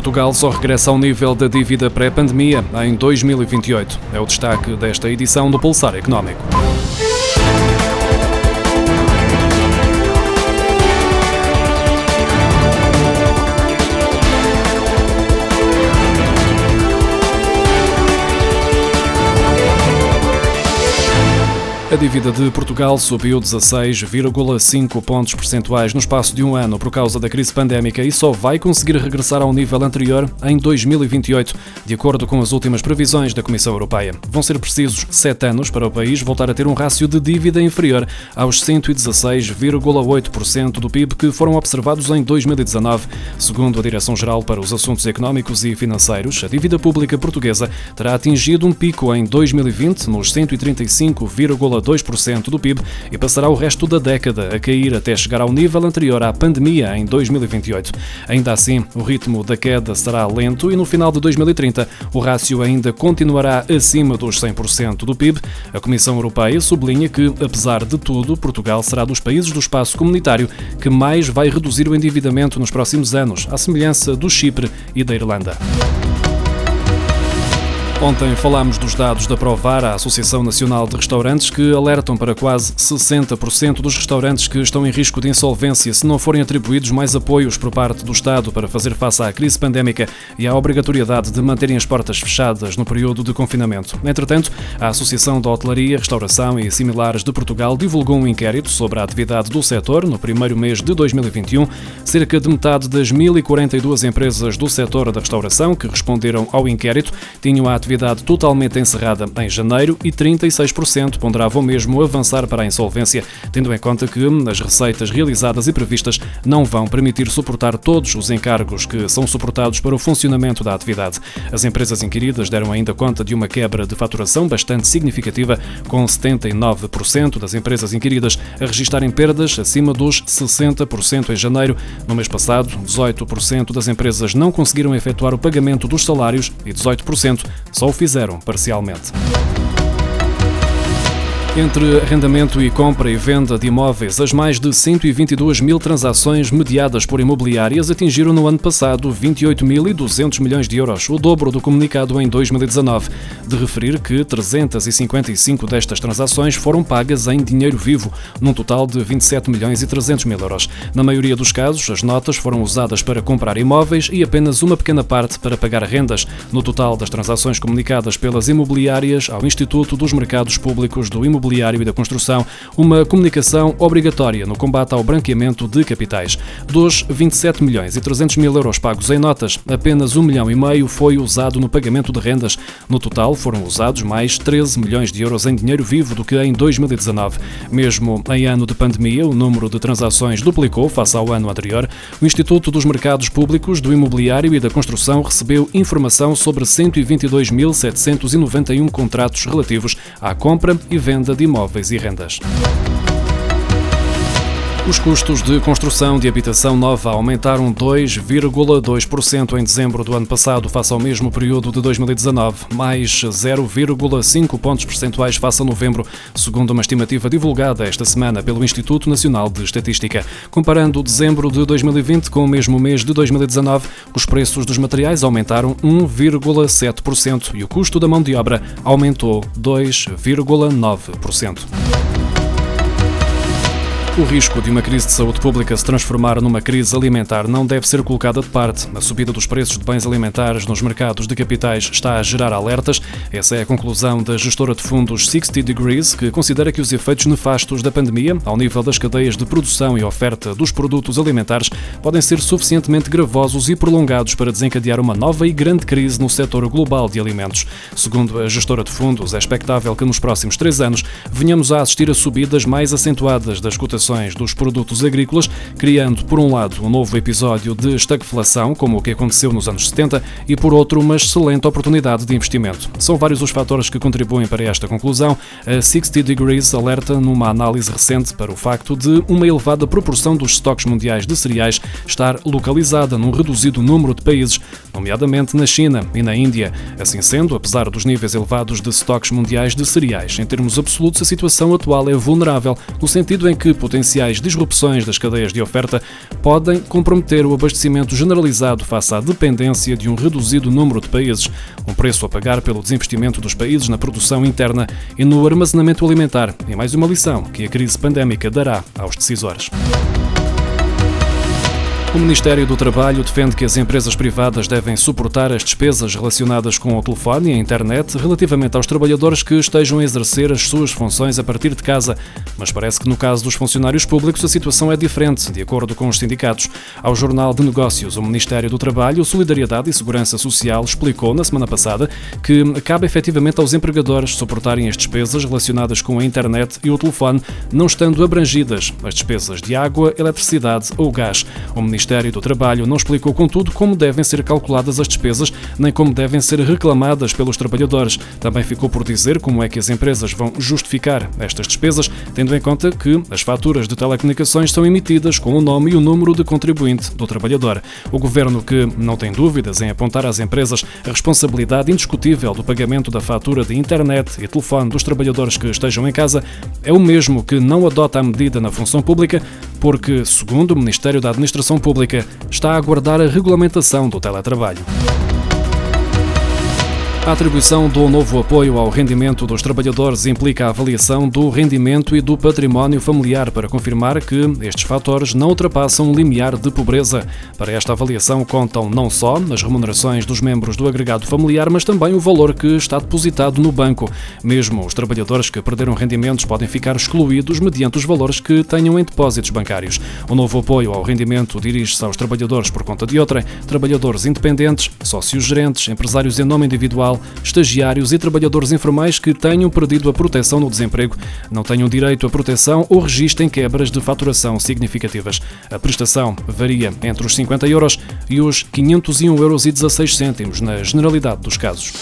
Portugal só regressa ao nível da dívida pré-pandemia em 2028. É o destaque desta edição do Pulsar Económico. A dívida de Portugal subiu 16,5 pontos percentuais no espaço de um ano por causa da crise pandémica e só vai conseguir regressar ao nível anterior em 2028, de acordo com as últimas previsões da Comissão Europeia. Vão ser precisos sete anos para o país voltar a ter um rácio de dívida inferior aos 116,8% do PIB que foram observados em 2019. Segundo a Direção-Geral para os Assuntos Económicos e Financeiros, a dívida pública portuguesa terá atingido um pico em 2020 nos 135,2% 2% do PIB e passará o resto da década a cair até chegar ao nível anterior à pandemia em 2028. Ainda assim, o ritmo da queda será lento e no final de 2030 o rácio ainda continuará acima dos 100% do PIB. A Comissão Europeia sublinha que, apesar de tudo, Portugal será dos países do espaço comunitário que mais vai reduzir o endividamento nos próximos anos, à semelhança do Chipre e da Irlanda. Ontem falámos dos dados da Provar, a Associação Nacional de Restaurantes, que alertam para quase 60% dos restaurantes que estão em risco de insolvência se não forem atribuídos mais apoios por parte do Estado para fazer face à crise pandémica e à obrigatoriedade de manterem as portas fechadas no período de confinamento. Entretanto, a Associação da Hotelaria, Restauração e Similares de Portugal divulgou um inquérito sobre a atividade do setor no primeiro mês de 2021. Cerca de metade das 1.042 empresas do setor da restauração que responderam ao inquérito tinham a atividade atividade totalmente encerrada em janeiro e 36% ponderavam mesmo avançar para a insolvência, tendo em conta que as receitas realizadas e previstas não vão permitir suportar todos os encargos que são suportados para o funcionamento da atividade. As empresas inquiridas deram ainda conta de uma quebra de faturação bastante significativa, com 79% das empresas inquiridas a registarem perdas acima dos 60% em janeiro. No mês passado, 18% das empresas não conseguiram efetuar o pagamento dos salários e 18% só o fizeram parcialmente. Entre arrendamento e compra e venda de imóveis, as mais de 122 mil transações mediadas por imobiliárias atingiram no ano passado 28.200 milhões de euros, o dobro do comunicado em 2019. De referir que 355 destas transações foram pagas em dinheiro vivo, num total de 27 milhões e 300 mil euros. Na maioria dos casos, as notas foram usadas para comprar imóveis e apenas uma pequena parte para pagar rendas. No total das transações comunicadas pelas imobiliárias ao Instituto dos Mercados Públicos do Imobiliário, imobiliário e da construção uma comunicação obrigatória no combate ao branqueamento de capitais. Dos 27 milhões e 300 mil euros pagos em notas, apenas 1 milhão e meio foi usado no pagamento de rendas. No total, foram usados mais 13 milhões de euros em dinheiro vivo do que em 2019. Mesmo em ano de pandemia, o número de transações duplicou face ao ano anterior. O Instituto dos Mercados Públicos do Imobiliário e da Construção recebeu informação sobre 122.791 contratos relativos à compra e venda de imóveis e rendas. Os custos de construção de habitação nova aumentaram 2,2% em dezembro do ano passado, face ao mesmo período de 2019, mais 0,5 pontos percentuais face a novembro, segundo uma estimativa divulgada esta semana pelo Instituto Nacional de Estatística. Comparando dezembro de 2020 com o mesmo mês de 2019, os preços dos materiais aumentaram 1,7% e o custo da mão de obra aumentou 2,9%. O risco de uma crise de saúde pública se transformar numa crise alimentar não deve ser colocada de parte. A subida dos preços de bens alimentares nos mercados de capitais está a gerar alertas. Essa é a conclusão da gestora de fundos 60 Degrees, que considera que os efeitos nefastos da pandemia, ao nível das cadeias de produção e oferta dos produtos alimentares, podem ser suficientemente gravosos e prolongados para desencadear uma nova e grande crise no setor global de alimentos. Segundo a gestora de fundos, é expectável que nos próximos três anos venhamos a assistir a subidas mais acentuadas das cotações dos produtos agrícolas, criando, por um lado, um novo episódio de estagflação, como o que aconteceu nos anos 70, e, por outro, uma excelente oportunidade de investimento. São vários os fatores que contribuem para esta conclusão. A 60 Degrees alerta numa análise recente para o facto de uma elevada proporção dos estoques mundiais de cereais estar localizada num reduzido número de países, nomeadamente na China e na Índia. Assim sendo, apesar dos níveis elevados de estoques mundiais de cereais, em termos absolutos, a situação atual é vulnerável, no sentido em que potenciais disrupções das cadeias de oferta podem comprometer o abastecimento generalizado face à dependência de um reduzido número de países, um preço a pagar pelo desinvestimento dos países na produção interna e no armazenamento alimentar, e mais uma lição que a crise pandémica dará aos decisores. O Ministério do Trabalho defende que as empresas privadas devem suportar as despesas relacionadas com o telefone e a internet relativamente aos trabalhadores que estejam a exercer as suas funções a partir de casa, mas parece que no caso dos funcionários públicos a situação é diferente, de acordo com os sindicatos. Ao Jornal de Negócios, o Ministério do Trabalho, Solidariedade e Segurança Social explicou na semana passada que cabe efetivamente aos empregadores suportarem as despesas relacionadas com a internet e o telefone, não estando abrangidas as despesas de água, eletricidade ou gás. O Ministério do Trabalho não explicou, contudo, como devem ser calculadas as despesas, nem como devem ser reclamadas pelos trabalhadores. Também ficou por dizer como é que as empresas vão justificar estas despesas, tendo em conta que as faturas de telecomunicações são emitidas com o nome e o número de contribuinte do trabalhador. O governo, que não tem dúvidas em apontar às empresas a responsabilidade indiscutível do pagamento da fatura de internet e telefone dos trabalhadores que estejam em casa, é o mesmo que não adota a medida na função pública, porque, segundo o Ministério da Administração Pública, está a aguardar a regulamentação do teletrabalho. A atribuição do novo apoio ao rendimento dos trabalhadores implica a avaliação do rendimento e do património familiar para confirmar que estes fatores não ultrapassam o limiar de pobreza. Para esta avaliação contam não só as remunerações dos membros do agregado familiar, mas também o valor que está depositado no banco. Mesmo os trabalhadores que perderam rendimentos podem ficar excluídos mediante os valores que tenham em depósitos bancários. O novo apoio ao rendimento dirige-se aos trabalhadores por conta de outrem, trabalhadores independentes, sócios gerentes, empresários em nome individual estagiários e trabalhadores informais que tenham perdido a proteção no desemprego, não tenham direito à proteção ou registrem quebras de faturação significativas. A prestação varia entre os 50 euros e os 501,16 euros na generalidade dos casos.